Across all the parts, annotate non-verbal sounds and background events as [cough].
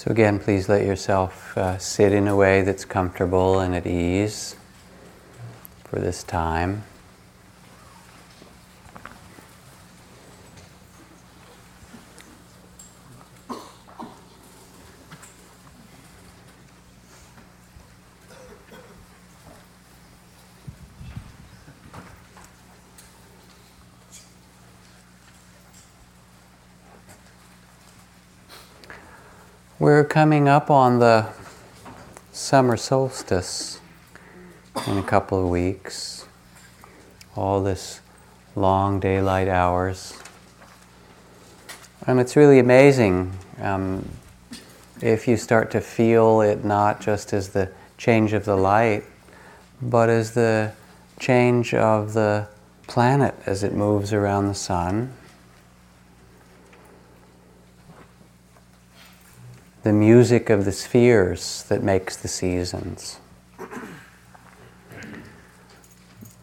So, again, please let yourself uh, sit in a way that's comfortable and at ease for this time. We're coming up on the summer solstice in a couple of weeks. All this long daylight hours. And it's really amazing um, if you start to feel it not just as the change of the light, but as the change of the planet as it moves around the sun. The music of the spheres that makes the seasons.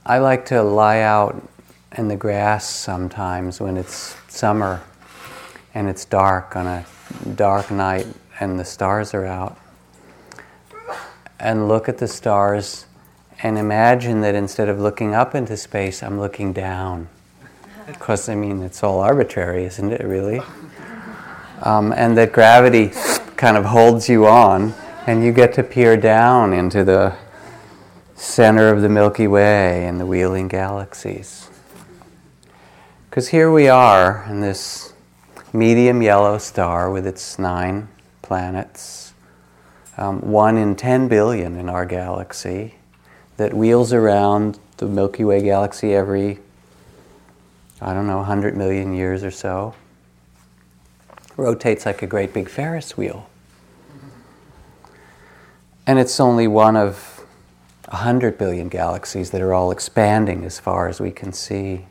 I like to lie out in the grass sometimes when it's summer and it's dark on a dark night and the stars are out and look at the stars and imagine that instead of looking up into space, I'm looking down. Because, I mean, it's all arbitrary, isn't it, really? Um, and that gravity kind of holds you on, and you get to peer down into the center of the Milky Way and the wheeling galaxies. Because here we are in this medium yellow star with its nine planets, um, one in 10 billion in our galaxy, that wheels around the Milky Way galaxy every, I don't know, 100 million years or so rotates like a great big Ferris wheel. And it's only one of 100 billion galaxies that are all expanding as far as we can see.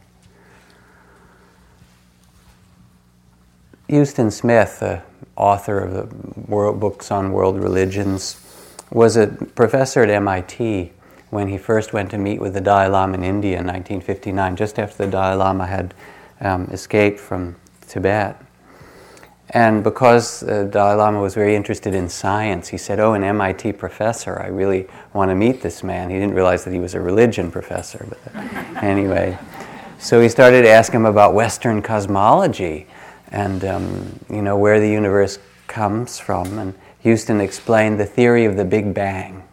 Huston Smith, the author of the world books on world religions, was a professor at MIT when he first went to meet with the Dalai Lama in India in 1959, just after the Dalai Lama had um, escaped from Tibet. And because uh, Dalai Lama was very interested in science, he said, Oh, an MIT professor, I really want to meet this man. He didn't realize that he was a religion professor, but [laughs] anyway. So he started asking him about Western cosmology and, um, you know, where the universe comes from. And Huston explained the theory of the Big Bang,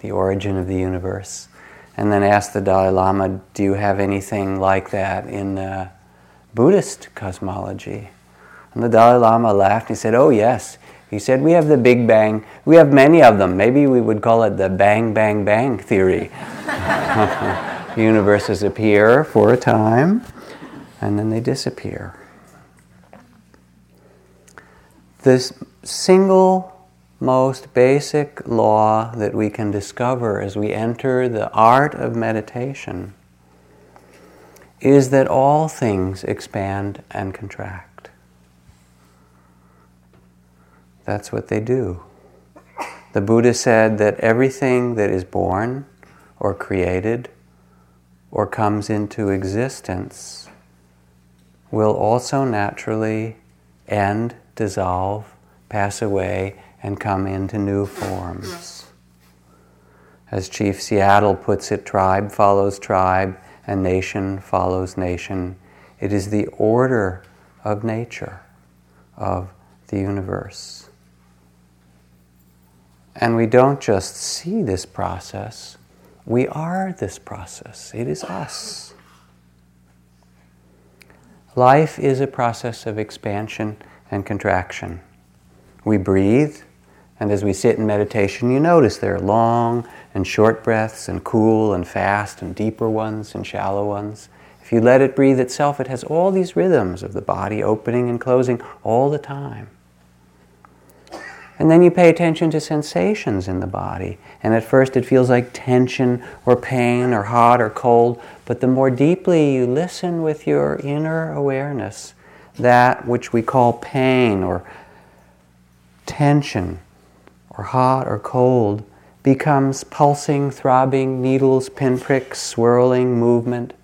the origin of the universe. And then asked the Dalai Lama, Do you have anything like that in uh, Buddhist cosmology? And the Dalai Lama laughed. He said, Oh, yes. He said, We have the Big Bang. We have many of them. Maybe we would call it the Bang, Bang, Bang theory. [laughs] Universes appear for a time and then they disappear. This single most basic law that we can discover as we enter the art of meditation is that all things expand and contract. That's what they do. The Buddha said that everything that is born or created or comes into existence will also naturally end, dissolve, pass away, and come into new forms. As Chief Seattle puts it, tribe follows tribe and nation follows nation. It is the order of nature, of the universe. And we don't just see this process, we are this process. It is us. Life is a process of expansion and contraction. We breathe, and as we sit in meditation, you notice there are long and short breaths, and cool and fast, and deeper ones and shallow ones. If you let it breathe itself, it has all these rhythms of the body opening and closing all the time. And then you pay attention to sensations in the body. And at first it feels like tension or pain or hot or cold. But the more deeply you listen with your inner awareness, that which we call pain or tension or hot or cold becomes pulsing, throbbing, needles, pinpricks, swirling movement.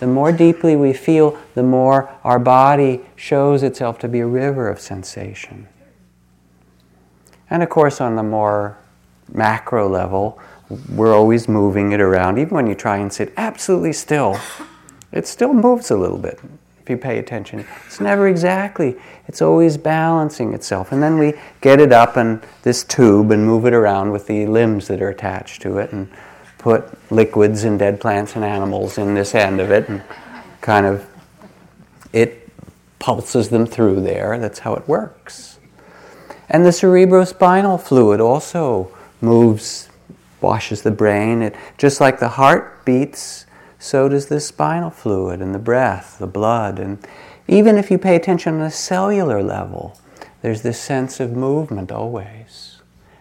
The more deeply we feel, the more our body shows itself to be a river of sensation. And of course, on the more macro level, we're always moving it around. Even when you try and sit absolutely still, it still moves a little bit if you pay attention. It's never exactly, it's always balancing itself. And then we get it up in this tube and move it around with the limbs that are attached to it and put liquids and dead plants and animals in this end of it and kind of it pulses them through there. That's how it works. And the cerebrospinal fluid also moves, washes the brain. It, just like the heart beats, so does the spinal fluid and the breath, the blood. And even if you pay attention on a cellular level, there's this sense of movement always.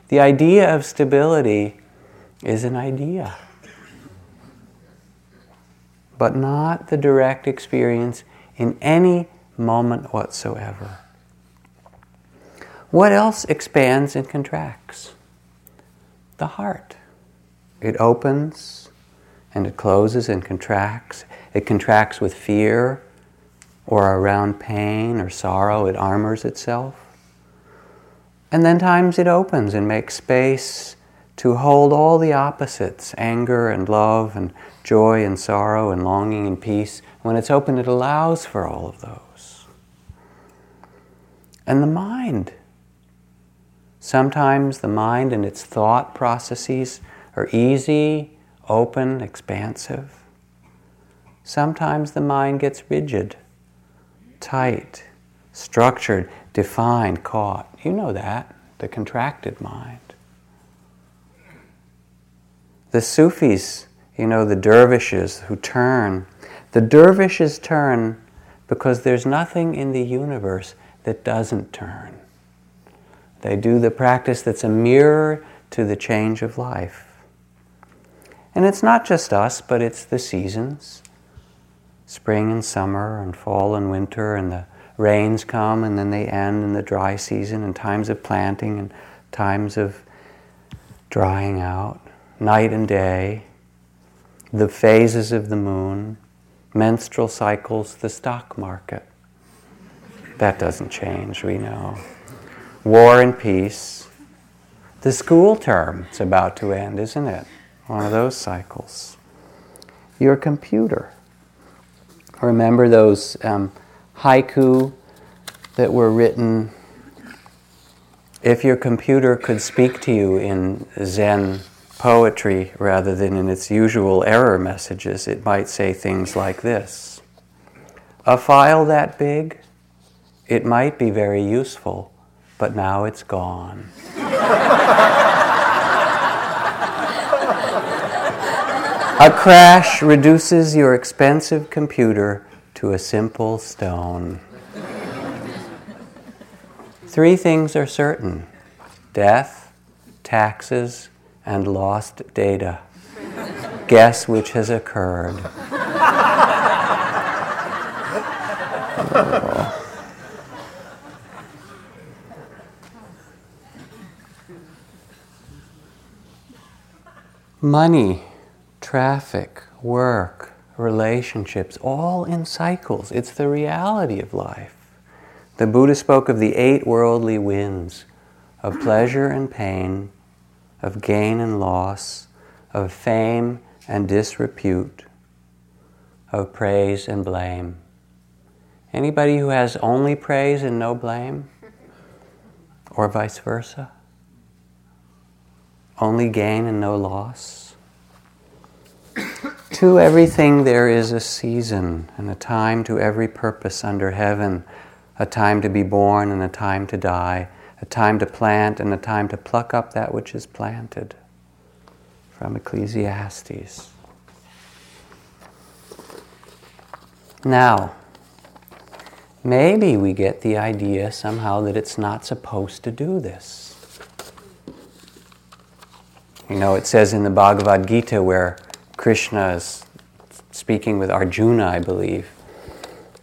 The idea of stability is an idea, but not the direct experience in any moment whatsoever. What else expands and contracts? The heart. It opens and it closes and contracts. It contracts with fear or around pain or sorrow. It armors itself. And then times it opens and makes space to hold all the opposites anger and love and joy and sorrow and longing and peace. When it's open, it allows for all of those. And the mind Sometimes the mind and its thought processes are easy, open, expansive. Sometimes the mind gets rigid, tight, structured, defined, caught. You know that, the contracted mind. The Sufis, you know, the dervishes who turn, the dervishes turn because there's nothing in the universe that doesn't turn. They do the practice that's a mirror to the change of life. And it's not just us, but it's the seasons. Spring and summer, and fall and winter, and the rains come and then they end in the dry season, and times of planting and times of drying out, night and day, the phases of the moon, menstrual cycles, the stock market. That doesn't change, we know war and peace. The school term is about to end, isn't it? One of those cycles. Your computer. Remember those um, haiku that were written? If your computer could speak to you in Zen poetry rather than in its usual error messages, it might say things like this A file that big, it might be very useful but now it's gone. a crash reduces your expensive computer to a simple stone. Three things are certain death, taxes, and lost data. Guess which has occurred. Money, traffic, work, relationships, all in cycles. It's the reality of life. The Buddha spoke of the eight worldly winds of pleasure and pain, of gain and loss, of fame and disrepute, of praise and blame. Anybody who has only praise and no blame? Or vice versa? Only gain and no loss? [coughs] to everything there is a season and a time to every purpose under heaven, a time to be born and a time to die, a time to plant and a time to pluck up that which is planted. From Ecclesiastes. Now, maybe we get the idea somehow that it's not supposed to do this. You know, it says in the Bhagavad Gita where Krishna is speaking with Arjuna, I believe,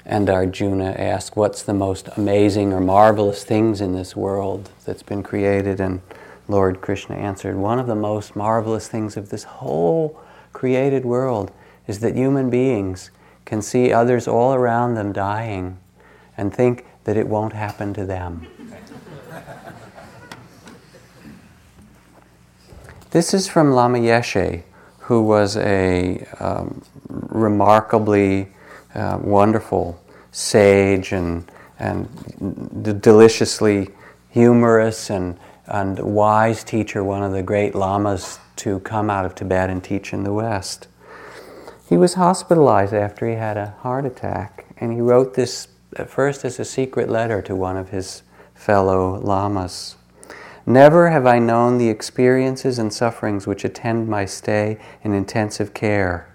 and Arjuna asked, What's the most amazing or marvelous things in this world that's been created? And Lord Krishna answered, One of the most marvelous things of this whole created world is that human beings can see others all around them dying and think that it won't happen to them. This is from Lama Yeshe, who was a um, remarkably uh, wonderful sage and, and d- deliciously humorous and, and wise teacher, one of the great lamas to come out of Tibet and teach in the West. He was hospitalized after he had a heart attack, and he wrote this at first as a secret letter to one of his fellow lamas. Never have I known the experiences and sufferings which attend my stay in intensive care.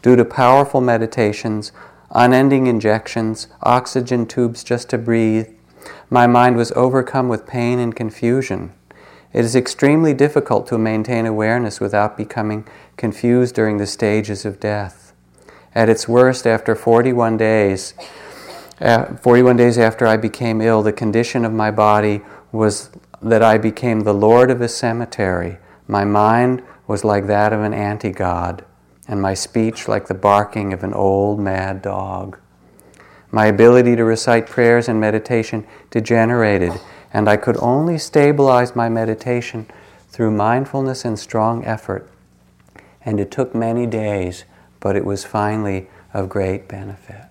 Due to powerful meditations, unending injections, oxygen tubes just to breathe, my mind was overcome with pain and confusion. It is extremely difficult to maintain awareness without becoming confused during the stages of death. At its worst, after 41 days, uh, 41 days after I became ill, the condition of my body was that I became the lord of a cemetery. My mind was like that of an anti god, and my speech like the barking of an old mad dog. My ability to recite prayers and meditation degenerated, and I could only stabilize my meditation through mindfulness and strong effort. And it took many days but it was finally of great benefit.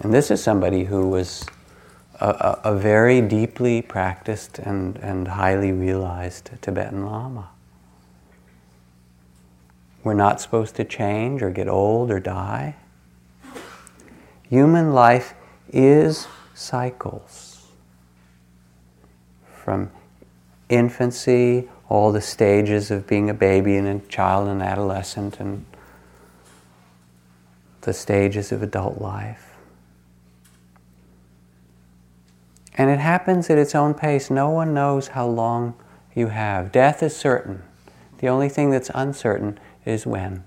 And this is somebody who was a, a, very deeply practiced and, and highly realized Tibetan Lama. We're not supposed to change or get old or die. Human life is cycles. From infancy all the stages of being a baby and a child and adolescent and the stages of adult life. And it happens at its own pace. No one knows how long you have. Death is certain. The only thing that's uncertain is when.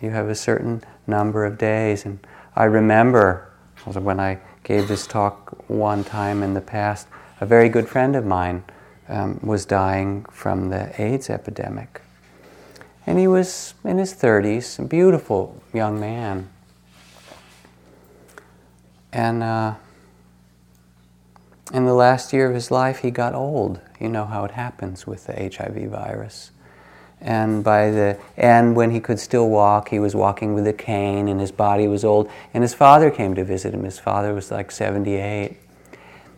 You have a certain number of days. And I remember when I gave this talk one time in the past, a very good friend of mine um, was dying from the AIDS epidemic. And he was in his 30s, a beautiful young man. And uh, in the last year of his life, he got old. You know how it happens with the HIV virus. And by the end, when he could still walk, he was walking with a cane, and his body was old. And his father came to visit him. His father was like 78.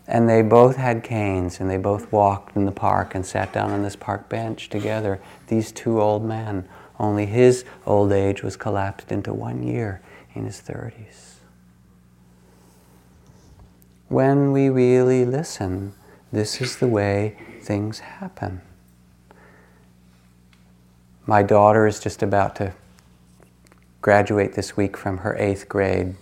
And they both had canes and they both walked in the park and sat down on this park bench together, these two old men. Only his old age was collapsed into one year in his 30s. When we really listen, this is the way things happen. My daughter is just about to graduate this week from her eighth grade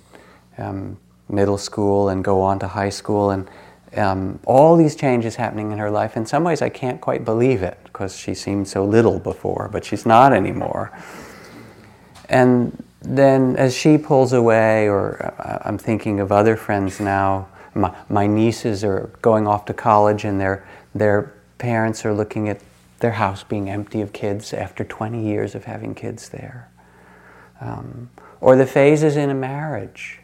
um, middle school and go on to high school. And um, all these changes happening in her life. In some ways, I can't quite believe it because she seemed so little before, but she's not anymore. And then as she pulls away, or uh, I'm thinking of other friends now, my, my nieces are going off to college and their, their parents are looking at their house being empty of kids after 20 years of having kids there. Um, or the phases in a marriage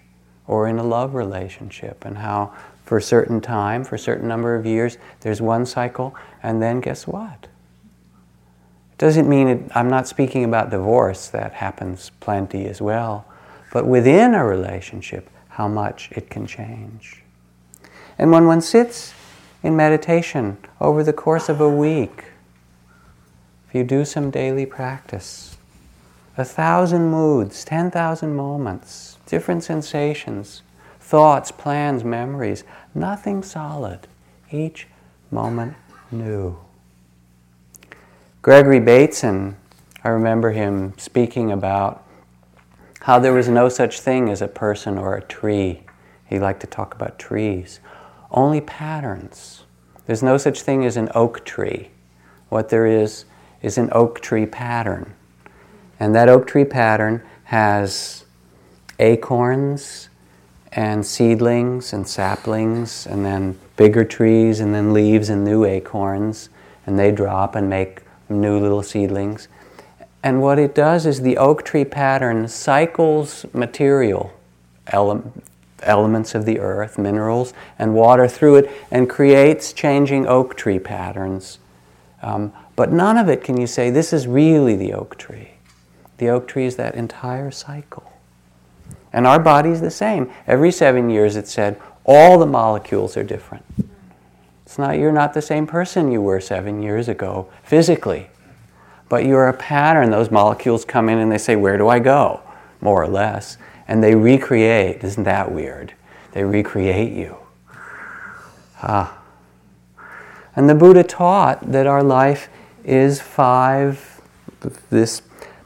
or in a love relationship and how for a certain time, for a certain number of years. There's one cycle, and then guess what? It doesn't mean it, I'm not speaking about divorce, that happens plenty as well, but within a relationship, how much it can change. And when one sits in meditation over the course of a week, if you do some daily practice, a thousand moods, 10,000 moments, different sensations, thoughts, plans, memories, nothing solid, each moment new. Gregory Bateson, I remember him speaking about how there was no such thing as a person or a tree. He liked to talk about trees. Only patterns. There's no such thing as an oak tree. What there is is an oak tree pattern. And that oak tree pattern has acorns and seedlings and saplings, and then bigger trees, and then leaves and new acorns, and they drop and make new little seedlings. And what it does is the oak tree pattern cycles material, ele- elements of the earth, minerals, and water through it, and creates changing oak tree patterns. Um, but none of it can you say, this is really the oak tree. The oak tree is that entire cycle. And our body's the same. Every seven years, it said, all the molecules are different. It's not, you're not the same person you were seven years ago physically, but you're a pattern. Those molecules come in and they say, Where do I go? More or less. And they recreate. Isn't that weird? They recreate you. Ah. And the Buddha taught that our life is five, this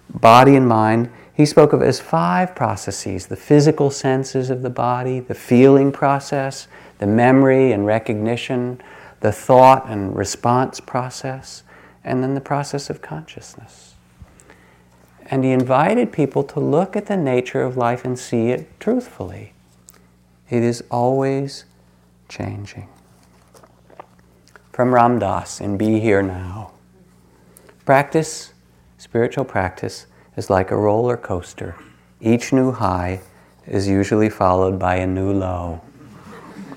body and mind, he spoke of as five processes the physical senses of the body, the feeling process, the memory and recognition, the thought and response process, and then the process of consciousness. And he invited people to look at the nature of life and see it truthfully. It is always changing. From Ram Dass in Be Here Now. Practice, spiritual practice, is like a roller coaster. Each new high is usually followed by a new low.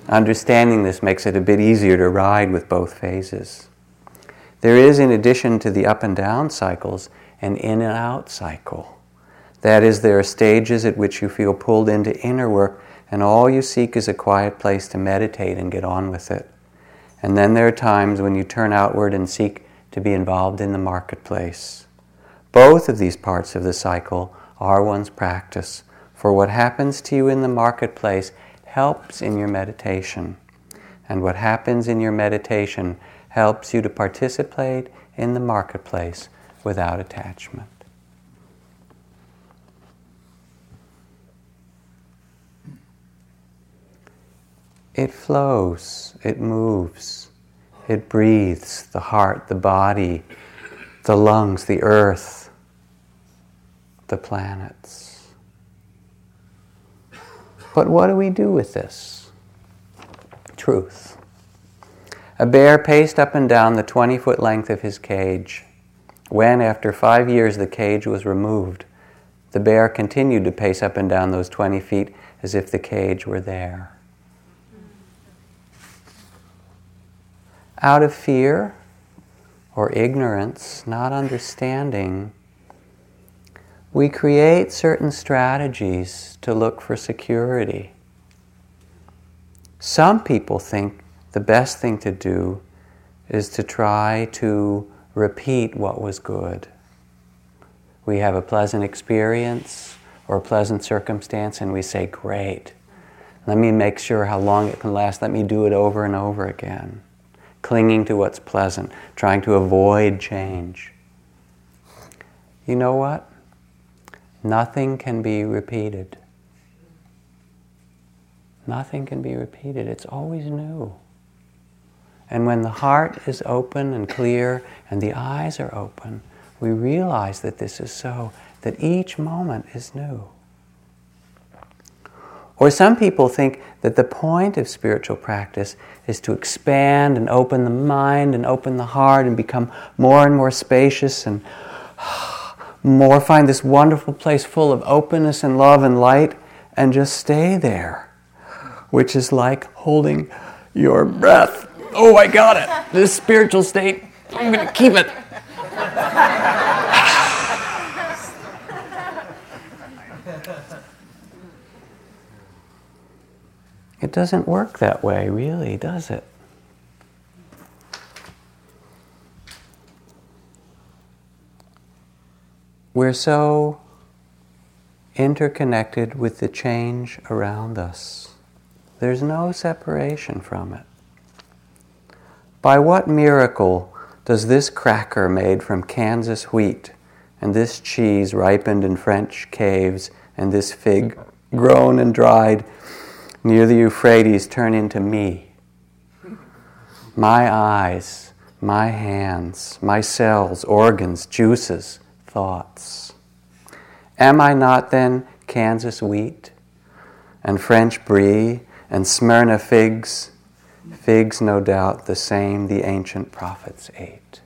Understanding this makes it a bit easier to ride with both phases. There is, in addition to the up and down cycles, an in and out cycle. That is, there are stages at which you feel pulled into inner work, and all you seek is a quiet place to meditate and get on with it. And then there are times when you turn outward and seek to be involved in the marketplace. Both of these parts of the cycle are one's practice, for what happens to you in the marketplace helps in your meditation. And what happens in your meditation helps you to participate in the marketplace without attachment. It flows, it moves, it breathes the heart, the body, the lungs, the earth, the planets. But what do we do with this? Truth. A bear paced up and down the 20 foot length of his cage. When, after five years, the cage was removed, the bear continued to pace up and down those 20 feet as if the cage were there. Out of fear or ignorance, not understanding, we create certain strategies to look for security. Some people think the best thing to do is to try to repeat what was good. We have a pleasant experience or a pleasant circumstance, and we say, Great, let me make sure how long it can last. Let me do it over and over again. Clinging to what's pleasant, trying to avoid change. You know what? Nothing can be repeated. Nothing can be repeated. It's always new. And when the heart is open and clear and the eyes are open, we realize that this is so, that each moment is new. Or some people think that the point of spiritual practice is to expand and open the mind and open the heart and become more and more spacious and [sighs] more find this wonderful place full of openness and love and light and just stay there, which is like holding your breath. Oh, I got it. This spiritual state, I'm going to keep it. [sighs] It doesn't work that way, really, does it? We're so interconnected with the change around us. There's no separation from it. By what miracle does this cracker made from Kansas wheat, and this cheese ripened in French caves, and this fig grown and dried near the Euphrates turn into me? My eyes, my hands, my cells, organs, juices, thoughts. Am I not then Kansas wheat and French brie and Smyrna figs? Figs, no doubt, the same the ancient prophets ate.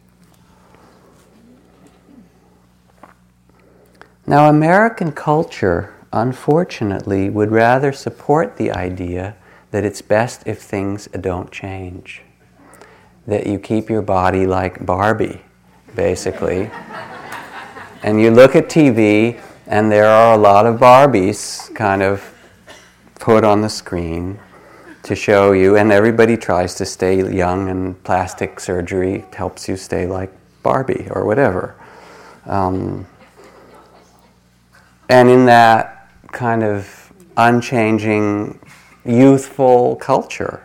Now, American culture, unfortunately, would rather support the idea that it's best if things don't change. That you keep your body like Barbie, basically. [laughs] and you look at TV, and there are a lot of Barbies kind of put on the screen to show you, and everybody tries to stay young, and plastic surgery helps you stay like Barbie or whatever. Um, and in that kind of unchanging, youthful culture,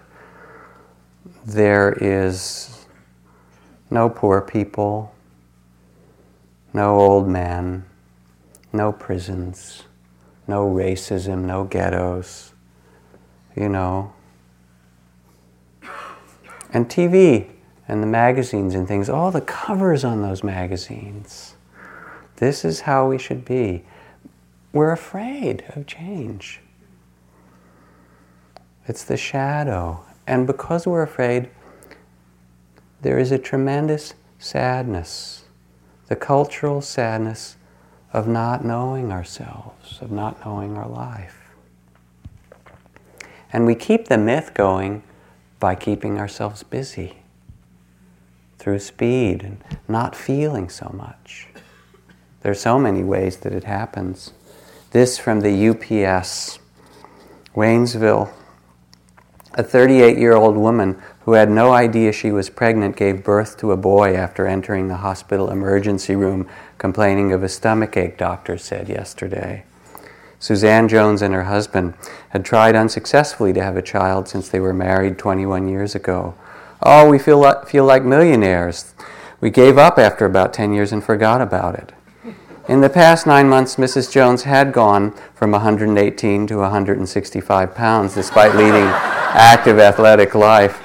there is no poor people, no old men, no prisons, no racism, no ghettos, you know. And TV and the magazines and things, all the covers on those magazines. This is how we should be. We're afraid of change. It's the shadow. And because we're afraid, there is a tremendous sadness, the cultural sadness of not knowing ourselves, of not knowing our life. And we keep the myth going by keeping ourselves busy through speed and not feeling so much. There are so many ways that it happens. This from the UPS, Waynesville. A 38 year old woman who had no idea she was pregnant gave birth to a boy after entering the hospital emergency room complaining of a stomach ache, doctors said yesterday. Suzanne Jones and her husband had tried unsuccessfully to have a child since they were married 21 years ago. Oh, we feel like, feel like millionaires. We gave up after about 10 years and forgot about it. In the past nine months, Mrs. Jones had gone from 118 to 165 pounds despite leading [laughs] active athletic life.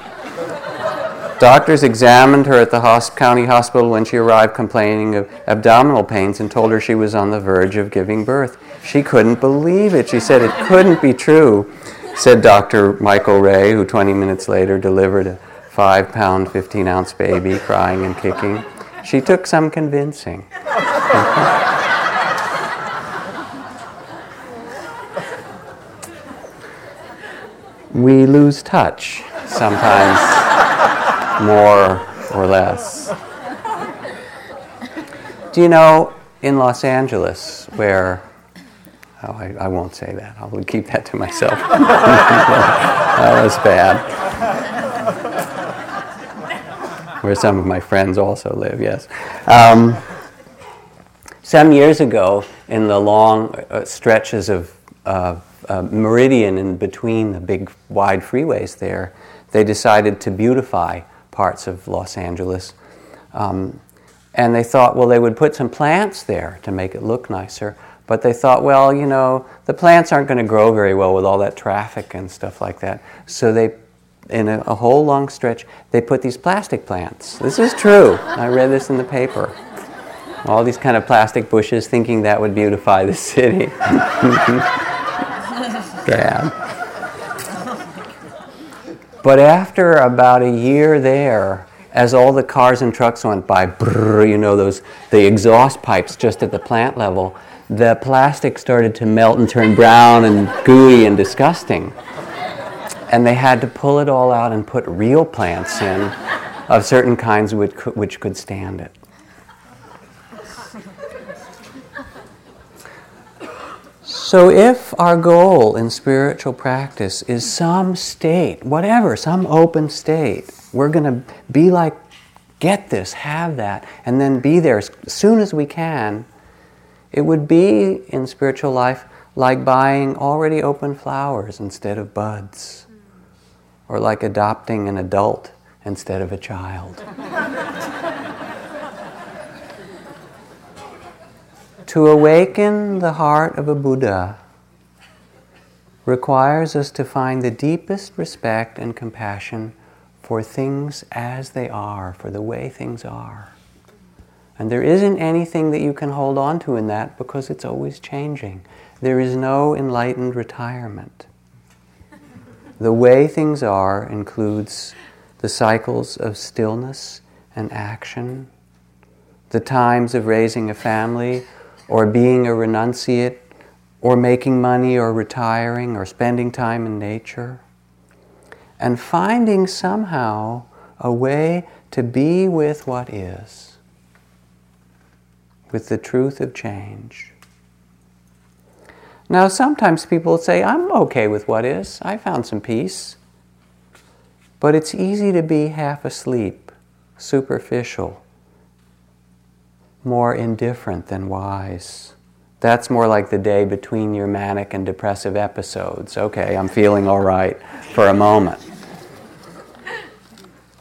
Doctors examined her at the hosp- county hospital when she arrived complaining of abdominal pains and told her she was on the verge of giving birth. She couldn't believe it. She said it couldn't be true, said Dr. Michael Ray, who 20 minutes later delivered a five pound, 15 ounce baby crying and kicking. She took some convincing. [laughs] we lose touch sometimes, more or less. Do you know in Los Angeles, where Oh, I, I, won't say that. I'll keep that to myself. [laughs] that was bad. Where some of my friends also live, yes. Um, some years ago, in the long uh, stretches of uh, uh, meridian in between the big wide freeways there, they decided to beautify parts of Los Angeles. Um, and they thought, well, they would put some plants there to make it look nicer. But they thought, well, you know, the plants aren't going to grow very well with all that traffic and stuff like that. So they, in a, a whole long stretch, they put these plastic plants. This is true. I read this in the paper. All these kind of plastic bushes, thinking that would beautify the city. [laughs] Bad. But after about a year there, as all the cars and trucks went by, brrr, you know, those the exhaust pipes just at the plant level, the plastic started to melt and turn brown and gooey and disgusting. And they had to pull it all out and put real plants in of certain kinds which which could stand it. So, if our goal in spiritual practice is some state, whatever, some open state, we're going to be like, get this, have that, and then be there as soon as we can, it would be in spiritual life like buying already open flowers instead of buds, or like adopting an adult instead of a child. [laughs] to awaken the heart of a Buddha requires us to find the deepest respect and compassion for things as they are, for the way things are. And there isn't anything that you can hold on to in that because it's always changing. There is no enlightened retirement. The way things are includes the cycles of stillness and action, the times of raising a family or being a renunciate or making money or retiring or spending time in nature. And finding somehow a way to be with what is, with the truth of change. Now, sometimes people say, I'm okay with what is. I found some peace. But it's easy to be half asleep, superficial, more indifferent than wise. That's more like the day between your manic and depressive episodes. Okay, I'm feeling all right for a moment.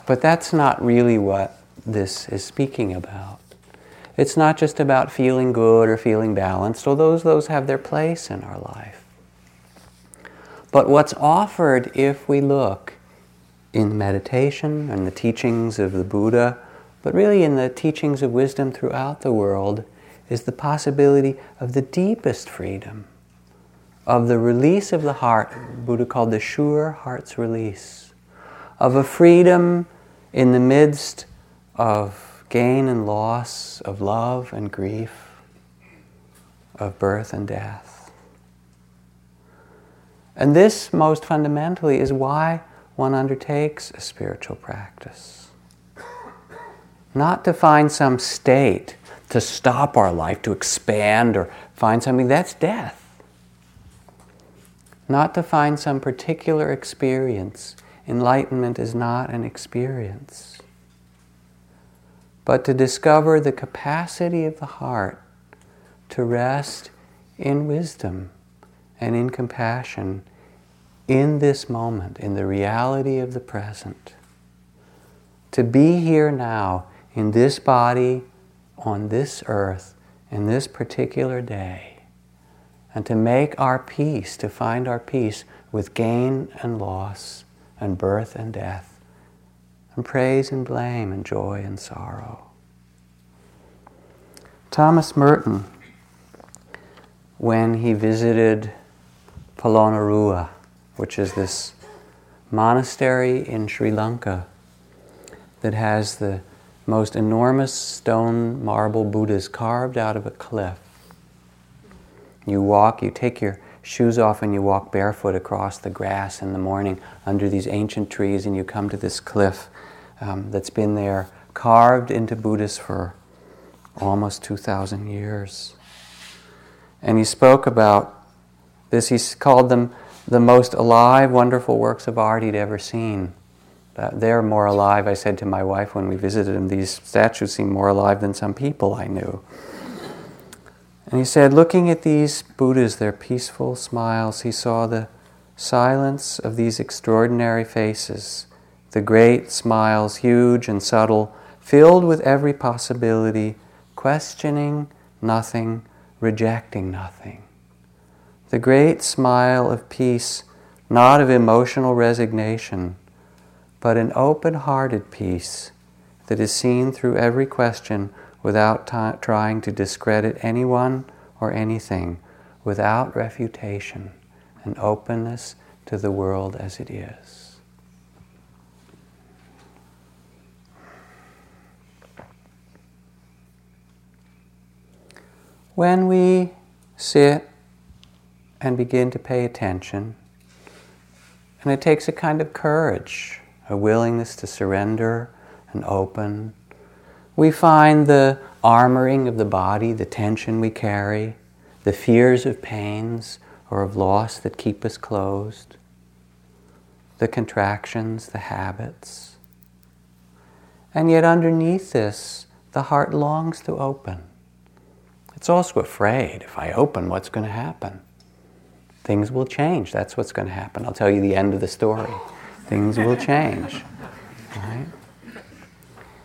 But that's not really what this is speaking about. It's not just about feeling good or feeling balanced, although those, those have their place in our life. But what's offered if we look in meditation and the teachings of the Buddha, but really in the teachings of wisdom throughout the world, is the possibility of the deepest freedom, of the release of the heart, Buddha called the sure heart's release, of a freedom in the midst of gain and loss, of love and grief, of birth and death. And this, most fundamentally, is why one undertakes a spiritual practice. Not to find some state to stop our life, to expand or find something, that's death. Not to find some particular experience. Enlightenment is not an experience but to discover the capacity of the heart to rest in wisdom and in compassion in this moment, in the reality of the present. To be here now, in this body, on this earth, in this particular day, and to make our peace, to find our peace with gain and loss, and birth and death and praise and blame and joy and sorrow. Thomas Merton, when he visited Polonnaruwa, which is this monastery in Sri Lanka that has the most enormous stone marble Buddhas carved out of a cliff. You walk, you take your shoes off, and you walk barefoot across the grass in the morning under these ancient trees, and you come to this cliff um, that's been there, carved into Buddhists for almost 2,000 years. And he spoke about this, he called them the most alive, wonderful works of art he'd ever seen. Uh, they're more alive, I said to my wife when we visited him. These statues seem more alive than some people I knew. And he said, looking at these Buddhas, their peaceful smiles, he saw the silence of these extraordinary faces the great smiles, huge and subtle, filled with every possibility, questioning nothing, rejecting nothing. The great smile of peace, not of emotional resignation, but an open hearted peace that is seen through every question without t- trying to discredit anyone or anything, without refutation, an openness to the world as it is. When we sit and begin to pay attention, and it takes a kind of courage, a willingness to surrender and open, we find the armoring of the body, the tension we carry, the fears of pains or of loss that keep us closed, the contractions, the habits. And yet, underneath this, the heart longs to open. It's also afraid if I open, what's going to happen? Things will change. That's what's going to happen. I'll tell you the end of the story. Things will change. Right?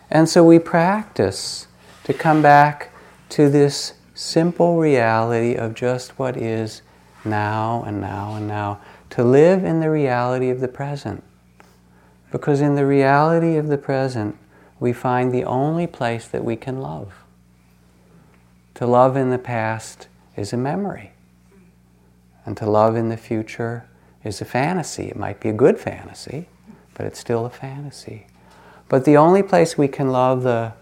And so we practice to come back to this simple reality of just what is now and now and now. To live in the reality of the present. Because in the reality of the present, we find the only place that we can love. To love in the past is a memory. And to love in the future is a fantasy. It might be a good fantasy, but it's still a fantasy. But the only place we can love the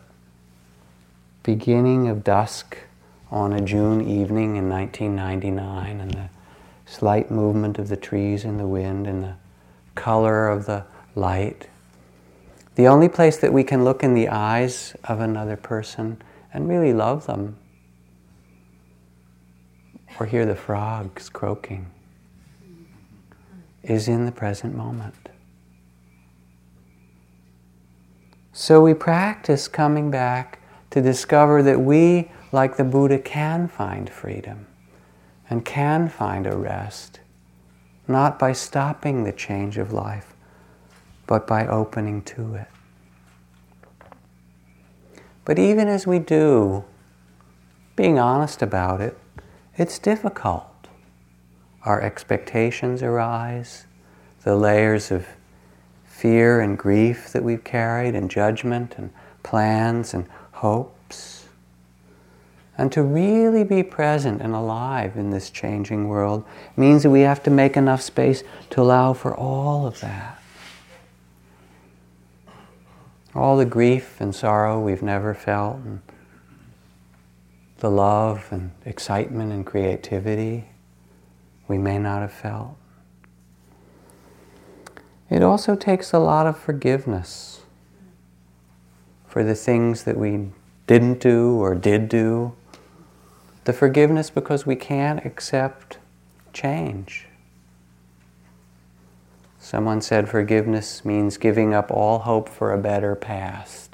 beginning of dusk on a June evening in 1999 and the slight movement of the trees in the wind and the color of the light. The only place that we can look in the eyes of another person and really love them or hear the frogs croaking is in the present moment. So we practice coming back to discover that we, like the Buddha, can find freedom and can find a rest, not by stopping the change of life, but by opening to it. But even as we do, being honest about it, it's difficult. Our expectations arise, the layers of fear and grief that we've carried, and judgment and plans and hopes. And to really be present and alive in this changing world means that we have to make enough space to allow for all of that. All the grief and sorrow we've never felt, and the love and excitement and creativity we may not have felt. It also takes a lot of forgiveness for the things that we didn't do or did do. The forgiveness because we can't accept change. Someone said forgiveness means giving up all hope for a better past.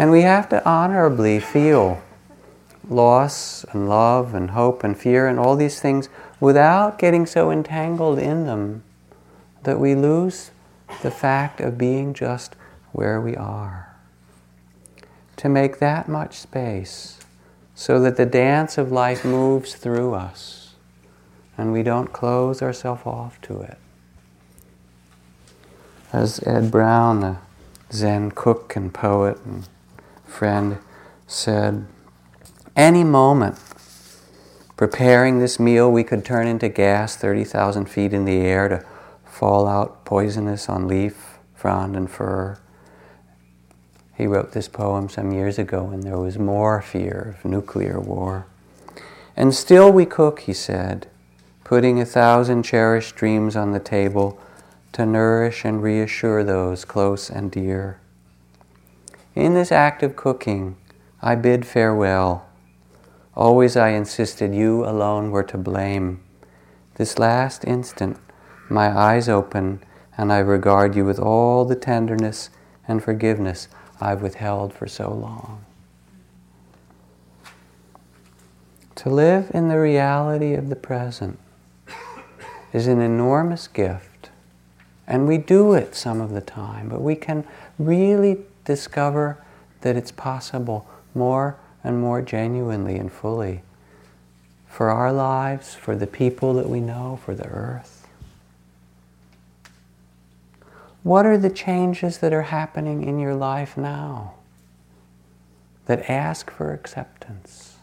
And we have to honorably feel loss and love and hope and fear and all these things without getting so entangled in them that we lose the fact of being just where we are. To make that much space so that the dance of life moves through us and we don't close ourselves off to it. As Ed Brown, the Zen cook and poet and friend, said, any moment, preparing this meal, we could turn into gas 30,000 feet in the air to fall out poisonous on leaf, frond, and fir. He wrote this poem some years ago when there was more fear of nuclear war. And still we cook, he said, putting a thousand cherished dreams on the table to nourish and reassure those close and dear. In this act of cooking, I bid farewell Always I insisted you alone were to blame. This last instant, my eyes open, and I regard you with all the tenderness and forgiveness I've withheld for so long. To live in the reality of the present is an enormous gift. And we do it some of the time, but we can really discover that it's possible more and more genuinely and fully for our lives, for the people that we know, for the earth? What are the changes that are happening in your life now that ask for acceptance?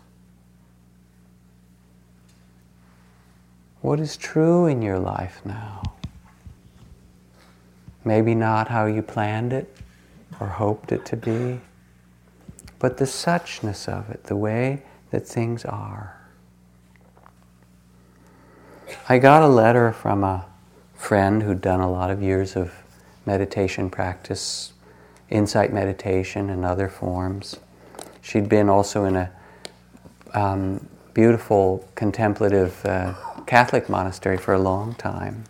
What is true in your life now? Maybe not how you planned it or hoped it to be but the suchness of it, the way that things are. I got a letter from a friend who'd done a lot of years of meditation practice insight meditation and other forms. She'd been also in a um, beautiful contemplative uh, Catholic monastery for a long time.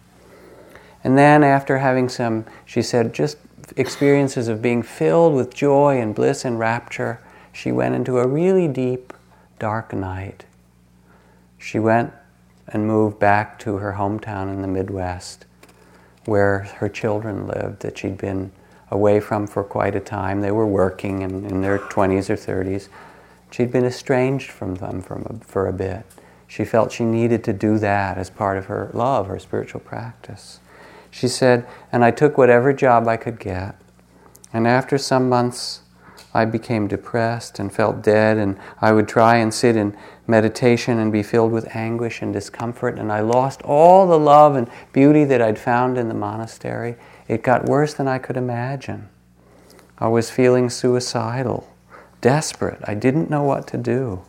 And then, after having some, she said, just experiences of being filled with joy and bliss and rapture, she went into a really deep, dark night. She went and moved back to her hometown in the Midwest, where her children lived, that she'd been away from for quite a time. They were working and in their 20s or 30s. She'd been estranged from them for a bit. She felt she needed to do that as part of her love, her spiritual practice. She said, and I took whatever job I could get. And after some months, I became depressed and felt dead, and I would try and sit in meditation and be filled with anguish and discomfort, and I lost all the love and beauty that I'd found in the monastery. It got worse than I could imagine. I was feeling suicidal, desperate. I didn't know what to do.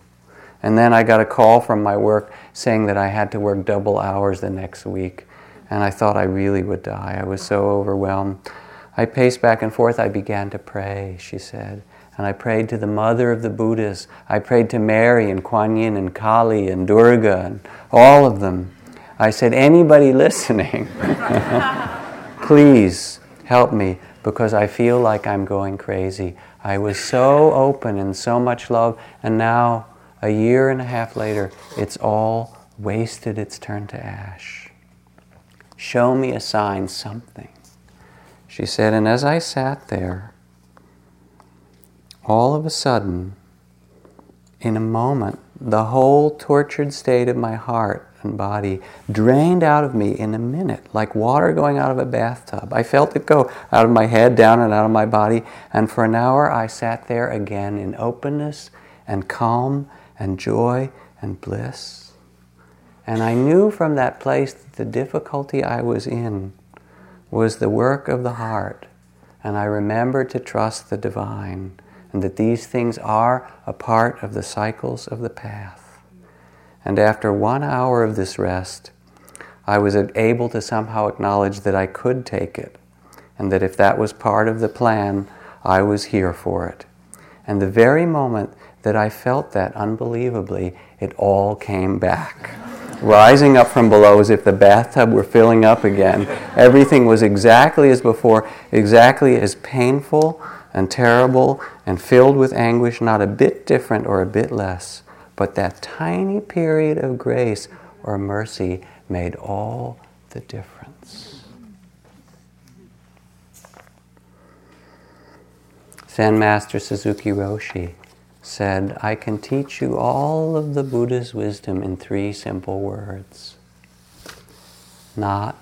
And then I got a call from my work saying that I had to work double hours the next week. And I thought I really would die. I was so overwhelmed. I paced back and forth. I began to pray, she said. And I prayed to the mother of the Buddhas. I prayed to Mary and Kuan Yin and Kali and Durga and all of them. I said, anybody [laughs] listening, [laughs] please help me because I feel like I'm going crazy. I was so open and so much love, and now a year and a half later, it's all wasted, it's turned to ash. Show me a sign, something. She said, and as I sat there, all of a sudden, in a moment, the whole tortured state of my heart and body drained out of me in a minute, like water going out of a bathtub. I felt it go out of my head, down and out of my body, and for an hour I sat there again in openness and calm and joy and bliss. And I knew from that place that the difficulty I was in was the work of the heart. And I remembered to trust the divine and that these things are a part of the cycles of the path. And after one hour of this rest, I was able to somehow acknowledge that I could take it, and that if that was part of the plan, I was here for it. And the very moment that I felt that unbelievably, it all came back. Rising up from below as if the bathtub were filling up again. Everything was exactly as before, exactly as painful and terrible and filled with anguish, not a bit different or a bit less. But that tiny period of grace or mercy made all the difference. Zen Master Suzuki Roshi said, I can teach you all of the Buddha's wisdom in three simple words. Not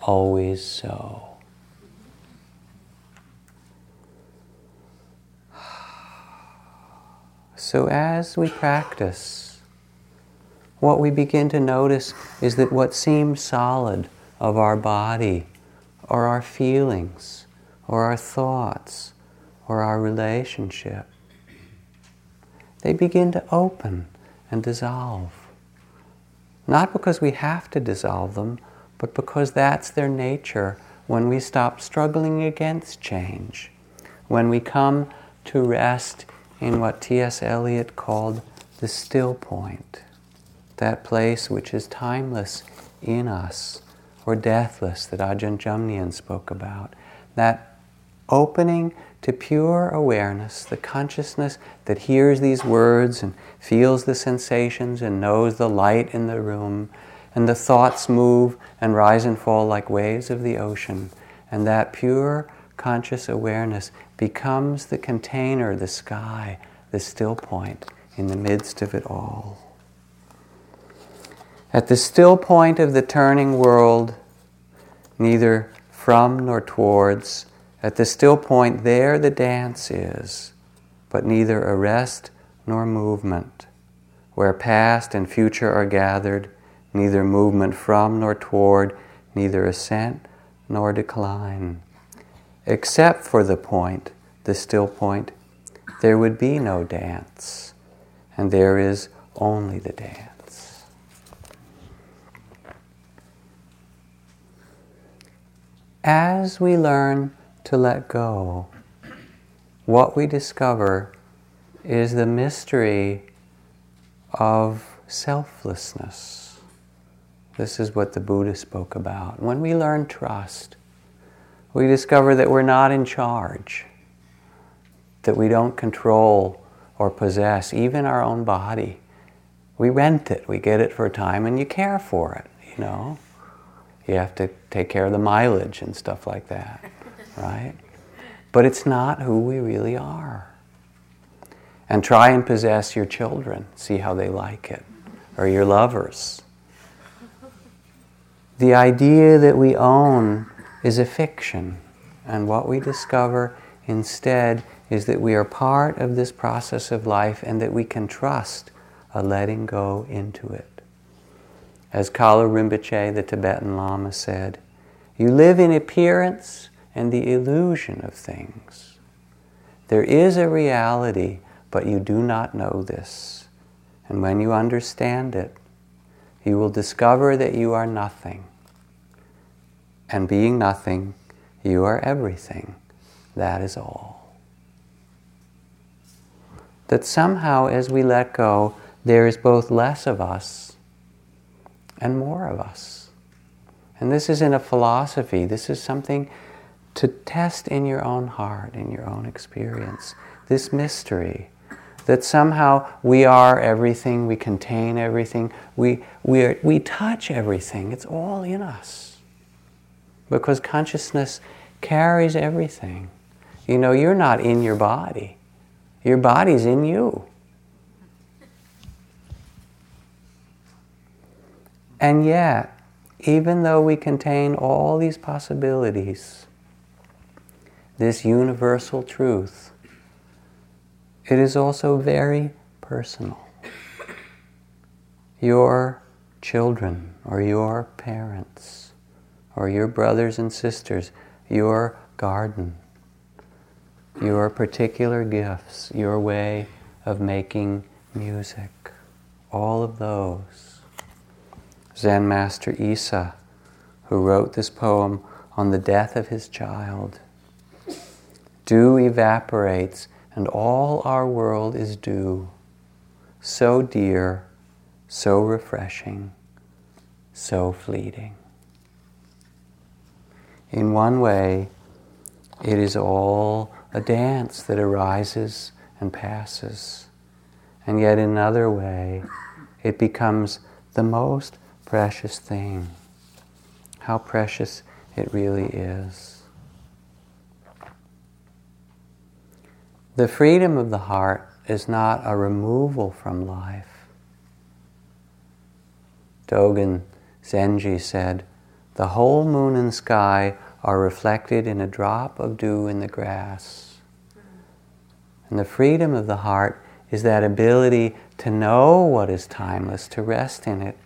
always so. So, as we practice, what we begin to notice is that what seems solid of our body, or our feelings, or our thoughts, or our relationship, they begin to open and dissolve. Not because we have to dissolve them, but because that's their nature when we stop struggling against change, when we come to rest in what T.S. Eliot called the still point, that place which is timeless in us, or deathless that Ajahn Jumnian spoke about, that opening to pure awareness, the consciousness that hears these words and feels the sensations and knows the light in the room, and the thoughts move and rise and fall like waves of the ocean, and that pure conscious awareness becomes the container, the sky, the still point in the midst of it all. At the still point of the turning world, neither from nor towards, at the still point, there the dance is, but neither arrest nor movement. Where past and future are gathered, neither movement from nor toward, neither ascent nor decline. Except for the point, the still point, there would be no dance, and there is only the dance. As we learn to let go what we discover is the mystery of selflessness. This is what the Buddha spoke about. When we learn trust, we discover that we're not in charge, that we don't control or possess even our own body. We rent it, we get it for a time, and you care for it, you know. You have to take care of the mileage and stuff like that, right? But it's not who we really are. And try and possess your children, see how they like it, or your lovers. The idea that we own is a fiction, and what we discover instead is that we are part of this process of life and that we can trust a letting go into it. As Kalu Rinpoche, the Tibetan Lama, said, You live in appearance and the illusion of things. There is a reality, but you do not know this. And when you understand it, you will discover that you are nothing. And being nothing, you are everything. That is all. That somehow, as we let go, there is both less of us and more of us. And this isn't a philosophy, this is something to test in your own heart, in your own experience. This mystery that somehow we are everything, we contain everything, we, we, are, we touch everything, it's all in us. Because consciousness carries everything. You know, you're not in your body, your body's in you. And yet, even though we contain all these possibilities, this universal truth, it is also very personal. Your children, or your parents, or your brothers and sisters, your garden, your particular gifts, your way of making music, all of those Zen master Issa, who wrote this poem on the death of his child. Dew evaporates, and all our world is dew, so dear, so refreshing, so fleeting. In one way, it is all a dance that arises and passes. And yet, in another way, it becomes the most precious thing. How precious it really is. The freedom of the heart is not a removal from life. Dogen Zenji said, The whole moon and sky are reflected in a drop of dew in the grass. And the freedom of the heart is that ability to know what is timeless, to rest in it,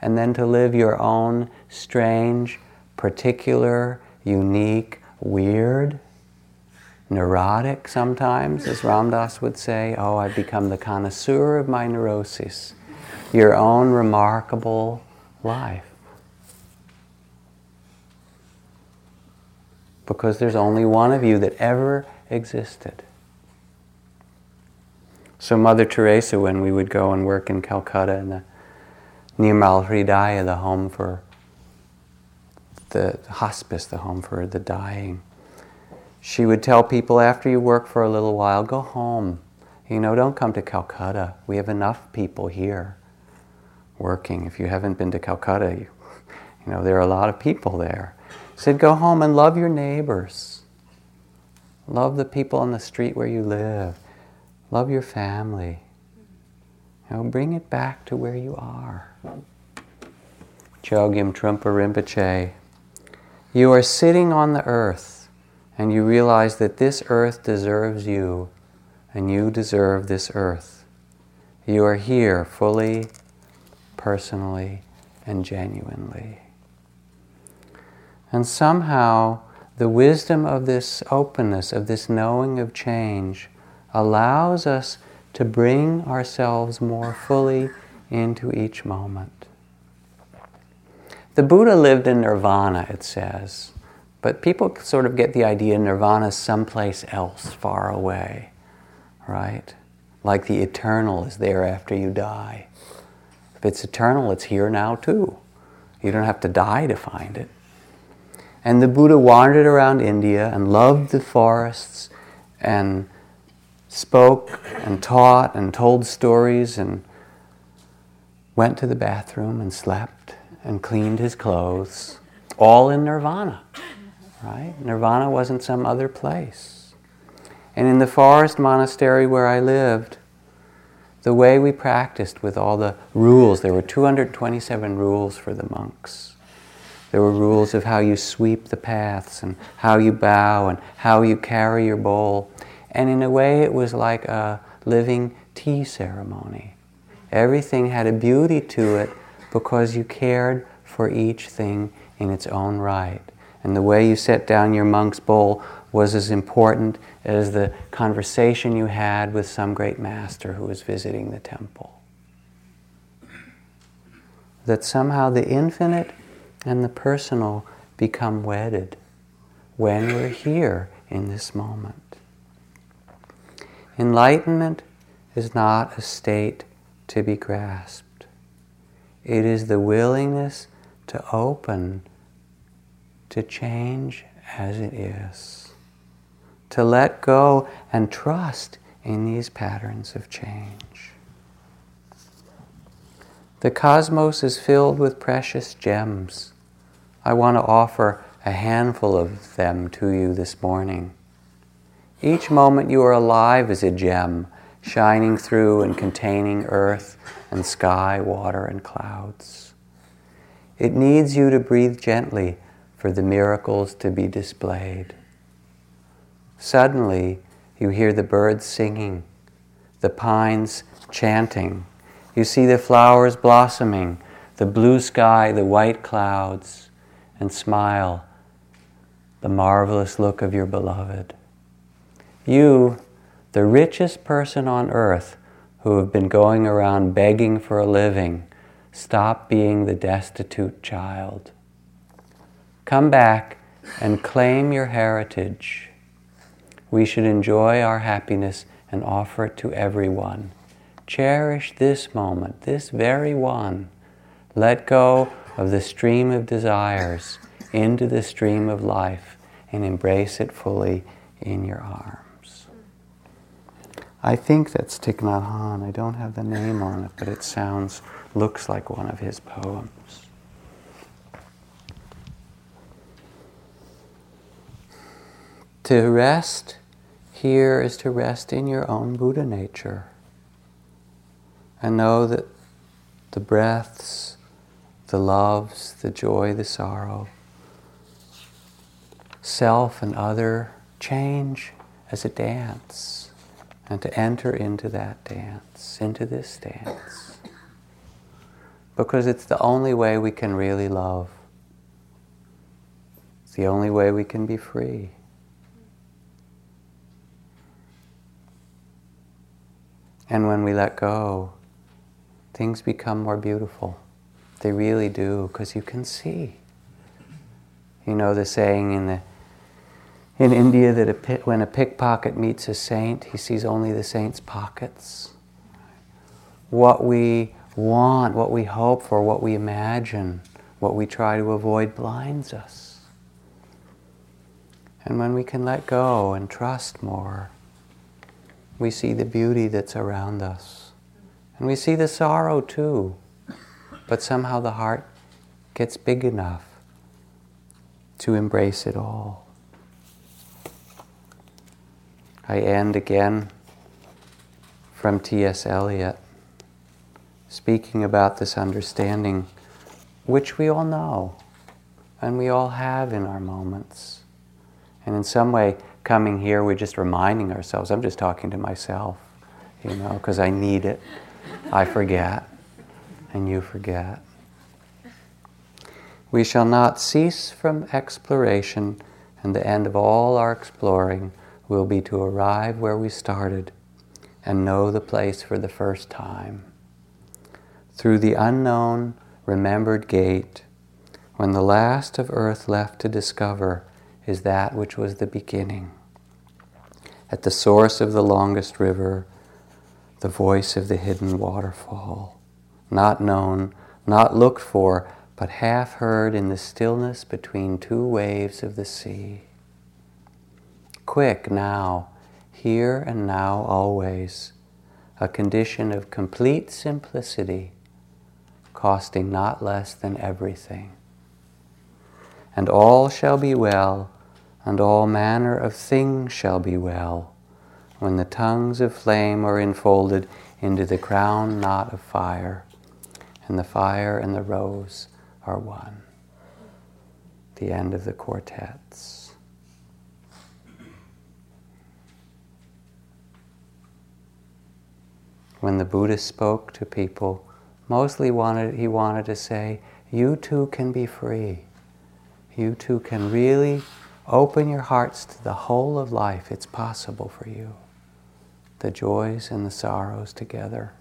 and then to live your own strange, particular, unique, weird, neurotic sometimes, as Ram Dass would say. Oh, I've become the connoisseur of my neuroses. Your own remarkable life. Because there's only one of you that ever existed. So, Mother Teresa, when we would go and work in Calcutta in the Nirmal Hridaya, the home for the hospice, the home for the dying. She would tell people after you work for a little while, go home. You know, don't come to Calcutta. We have enough people here working. If you haven't been to Calcutta, you, you know, there are a lot of people there. said, go home and love your neighbors. Love the people on the street where you live. Love your family. You know, bring it back to where you are. Chogyam Trungpa Rinpoche, you are sitting on the earth and you realize that this earth deserves you and you deserve this earth. You are here fully, personally, and genuinely. And somehow, the wisdom of this openness, of this knowing of change, allows us to bring ourselves more fully into each moment. The Buddha lived in nirvana, it says, But people sort of get the idea nirvana is someplace else, far away, right? Like the eternal is there after you die. If it's eternal, it's here now too. You don't have to die to find it. And the Buddha wandered around India and loved the forests and spoke and taught and told stories and went to the bathroom and slept and cleaned his clothes, all in nirvana. Right? Nirvana wasn't some other place. And in the forest monastery where I lived, the way we practiced with all the rules, there were 227 rules for the monks. There were rules of how you sweep the paths and how you bow and how you carry your bowl. And in a way, it was like a living tea ceremony. Everything had a beauty to it because you cared for each thing in its own right. And the way you set down your monk's bowl was as important as the conversation you had with some great master who was visiting the temple. That somehow the infinite and the personal become wedded when we're here in this moment. Enlightenment is not a state to be grasped, it is the willingness to open to change as it is, to let go and trust in these patterns of change. The cosmos is filled with precious gems. I want to offer a handful of them to you this morning. Each moment you are alive is a gem, shining through and containing earth and sky, water, and clouds. It needs you to breathe gently for the miracles to be displayed. Suddenly, you hear the birds singing, the pines chanting, you see the flowers blossoming, the blue sky, the white clouds, and smile the marvelous look of your beloved. You, the richest person on earth who have been going around begging for a living, stop being the destitute child. Come back and claim your heritage. We should enjoy our happiness and offer it to everyone. Cherish this moment, this very one. Let go of the stream of desires into the stream of life and embrace it fully in your arms. I think that's Thich Nhat Hanh. I don't have the name on it, but it sounds, looks like one of his poems. To rest here is to rest in your own Buddha nature and know that the breaths, the loves, the joy, the sorrow, self and other change as a dance and to enter into that dance, into this dance. Because it's the only way we can really love. It's the only way we can be free. And when we let go, things become more beautiful. They really do, because you can see. You know the saying in the in India that a, when a pickpocket meets a saint, he sees only the saint's pockets. What we want, what we hope for, what we imagine, what we try to avoid blinds us. And when we can let go and trust more, we see the beauty that's around us. And we see the sorrow too. But somehow the heart gets big enough to embrace it all. I end again from T.S. Eliot, speaking about this understanding, which we all know and we all have in our moments. And in some way, coming here, we're just reminding ourselves. I'm just talking to myself, you know, because I need it. I forget, and you forget. We shall not cease from exploration, and the end of all our exploring will be to arrive where we started and know the place for the first time. Through the unknown, remembered gate, when the last of earth left to discover is that which was the beginning. At the source of the longest river, the voice of the hidden waterfall, not known, not looked for, but half heard in the stillness between two waves of the sea. Quick now, here and now, always, a condition of complete simplicity, costing not less than everything. And all shall be well, and all manner of things shall be well, when the tongues of flame are enfolded into the crown knot of fire, and the fire and the rose are one. The end of the quartets. When the Buddha spoke to people, mostly wanted, he wanted to say, You too can be free. You too can really open your hearts to the whole of life. It's possible for you. The joys and the sorrows together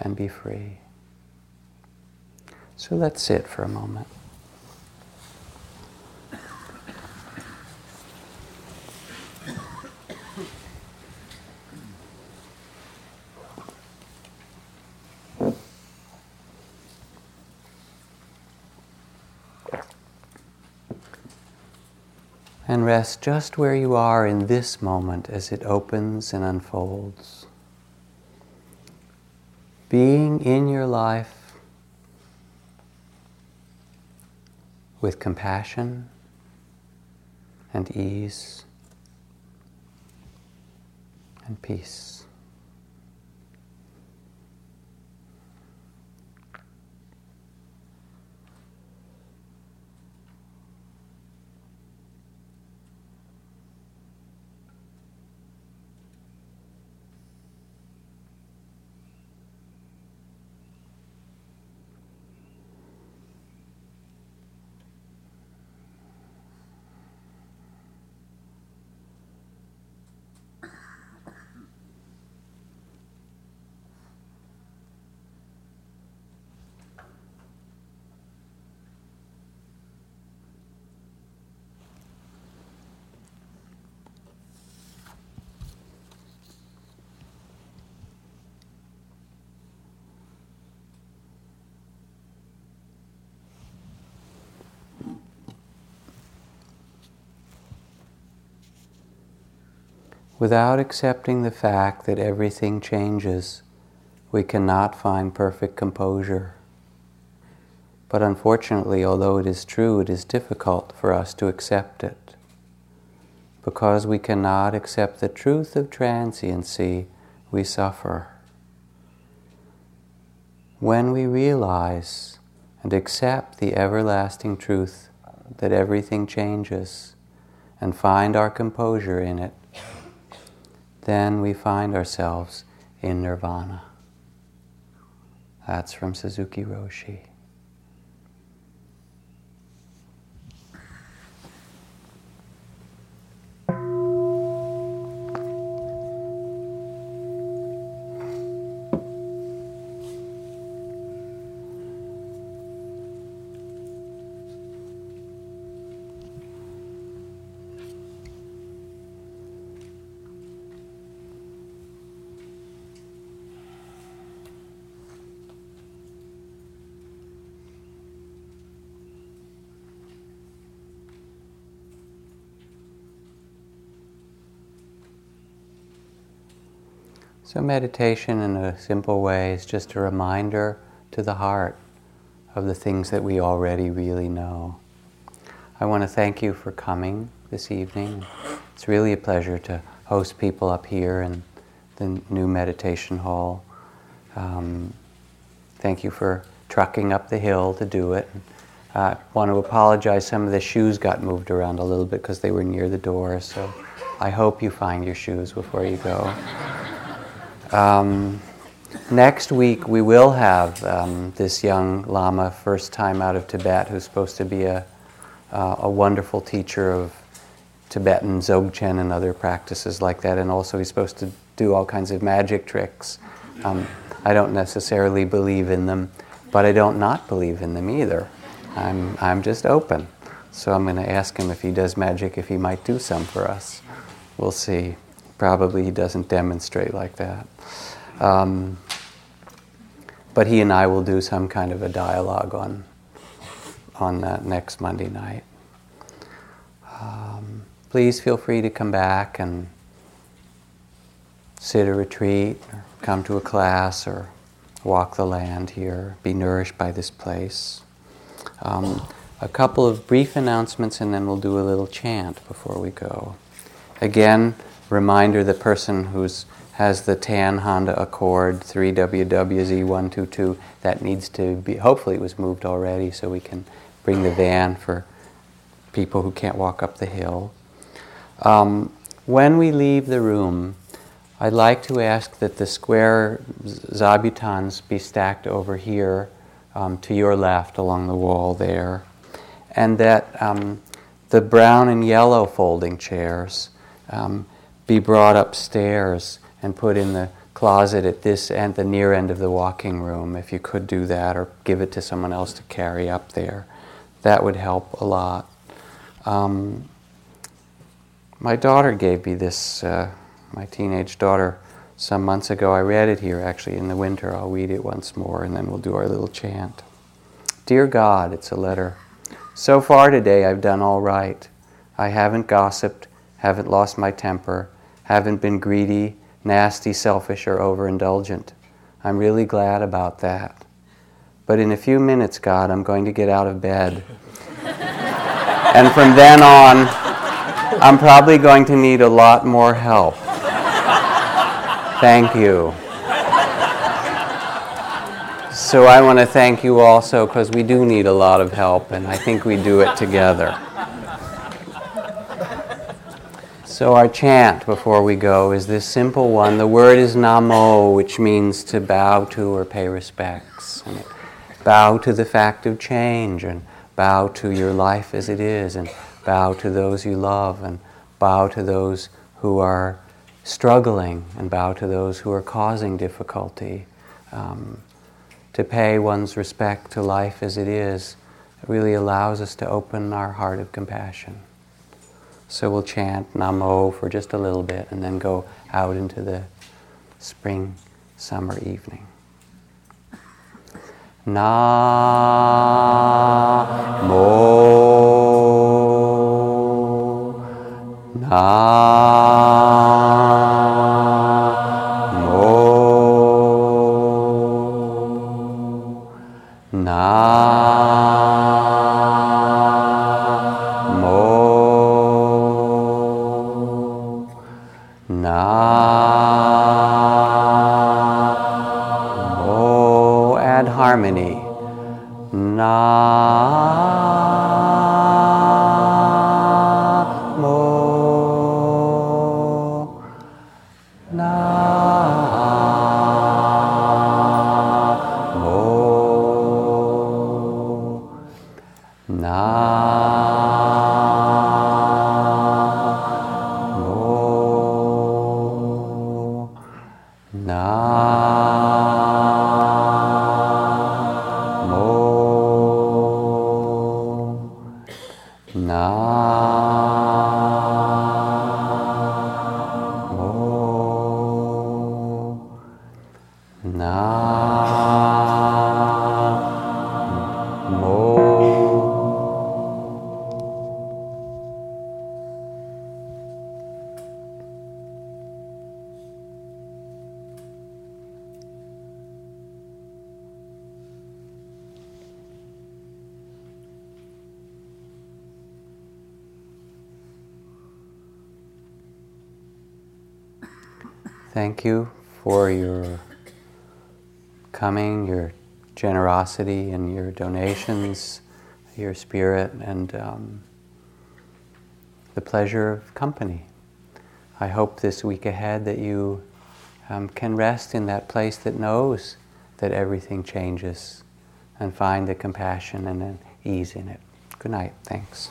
and be free. So let's sit for a moment. And rest just where you are in this moment as it opens and unfolds. Being in your life with compassion and ease and peace. Without accepting the fact that everything changes, we cannot find perfect composure. But unfortunately, although it is true, it is difficult for us to accept it. Because we cannot accept the truth of transiency, we suffer. When we realize and accept the everlasting truth that everything changes and find our composure in it, then we find ourselves in nirvana. That's from Suzuki Roshi. So, meditation in a simple way is just a reminder to the heart of the things that we already really know. I want to thank you for coming this evening. It's really a pleasure to host people up here in the new meditation hall. Um, thank you for trucking up the hill to do it. I uh, want to apologize, some of the shoes got moved around a little bit because they were near the door, so I hope you find your shoes before you go. Um, next week, we will have um, this young Lama, first time out of Tibet, who's supposed to be a, uh, a wonderful teacher of Tibetan Dzogchen and other practices like that. And also, he's supposed to do all kinds of magic tricks. Um, I don't necessarily believe in them, but I don't not believe in them either. I'm, I'm just open. So I'm going to ask him if he does magic, if he might do some for us. We'll see. Probably he doesn't demonstrate like that. Um, but he and I will do some kind of a dialogue on on that next Monday night. Um, please feel free to come back and sit a retreat, or come to a class, or walk the land here, be nourished by this place. Um, a couple of brief announcements, and then we'll do a little chant before we go. Again, reminder the person who's has the tan Honda Accord 3WWZ122 that needs to be, hopefully it was moved already so we can bring the van for people who can't walk up the hill. Um, when we leave the room, I'd like to ask that the square zabutons be stacked over here um, to your left along the wall there, and that um, the brown and yellow folding chairs um, be brought upstairs and put in the closet at this end, the near end of the walking room, if you could do that, or give it to someone else to carry up there. That would help a lot. Um, my daughter gave me this, uh, my teenage daughter, some months ago. I read it here actually in the winter. I'll read it once more and then we'll do our little chant. Dear God, it's a letter. So far today I've done all right. I haven't gossiped, haven't lost my temper, haven't been greedy, nasty, selfish, or overindulgent. I'm really glad about that. But in a few minutes, God, I'm going to get out of bed. [laughs] and from then on, I'm probably going to need a lot more help. Thank you. So I want to thank you also because we do need a lot of help, and I think we do it together. So, our chant before we go is this simple one. The word is namo, which means to bow to or pay respects. And bow to the fact of change, and bow to your life as it is, and bow to those you love, and bow to those who are struggling, and bow to those who are causing difficulty. Um, to pay one's respect to life as it is really allows us to open our heart of compassion. So we'll chant Namo for just a little bit and then go out into the spring, summer evening. Namo. Namo. Namo. Generosity, and your donations, your spirit, and um, the pleasure of company. I hope this week ahead that you um, can rest in that place that knows that everything changes and find the compassion and an ease in it. Good night. Thanks.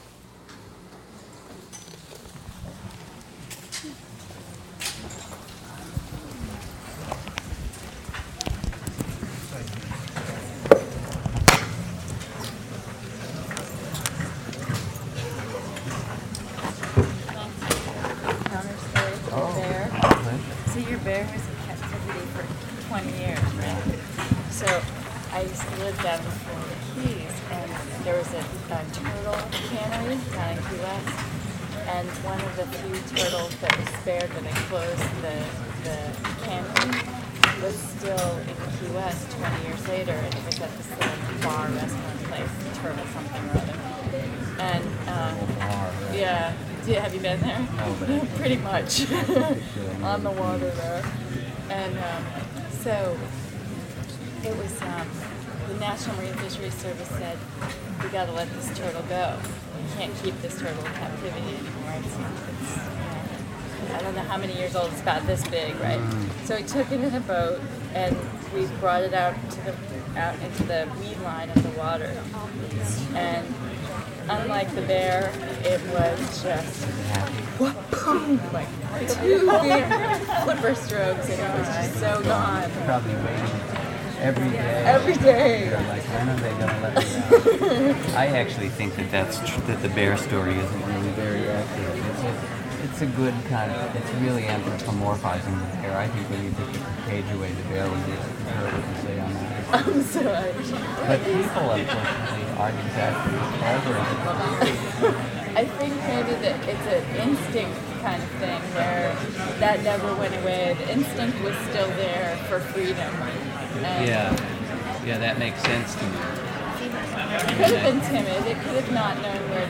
So I used to live down in the Florida Keys, and there was a, a turtle cannery down in Key West, and one of the few turtles that was spared when they closed the, the cannery was still in Key West 20 years later, and it was at this little bar restaurant place, Turtle something or other. And um, yeah, yeah, have you been there? No, [laughs] Pretty much [laughs] on the water there, and um, so it was um, the National Marine Fisheries Service said we got to let this turtle go. We can't keep this turtle in captivity anymore. It's, it's, I don't know how many years old. It's about this big, right? So we took it in a boat and we brought it out to the out into the weed line of the water. And unlike the bear, it was just like two big flipper strokes, and it was just so gone Probably waiting every day. every day. They're like, when are they to let me out? I actually think that that's tr- that the bear story isn't really very accurate. It's a, it's a good kind of, it's really anthropomorphizing the bear. I think when you took the cage away, the bear would be heard what you say on that. I'm sorry. But people, unfortunately, aren't exactly as clever as I think maybe that it's an instinct kind of thing where that never went away. The instinct was still there for freedom. And yeah, that makes sense to me. It could have been timid. It could have not known where.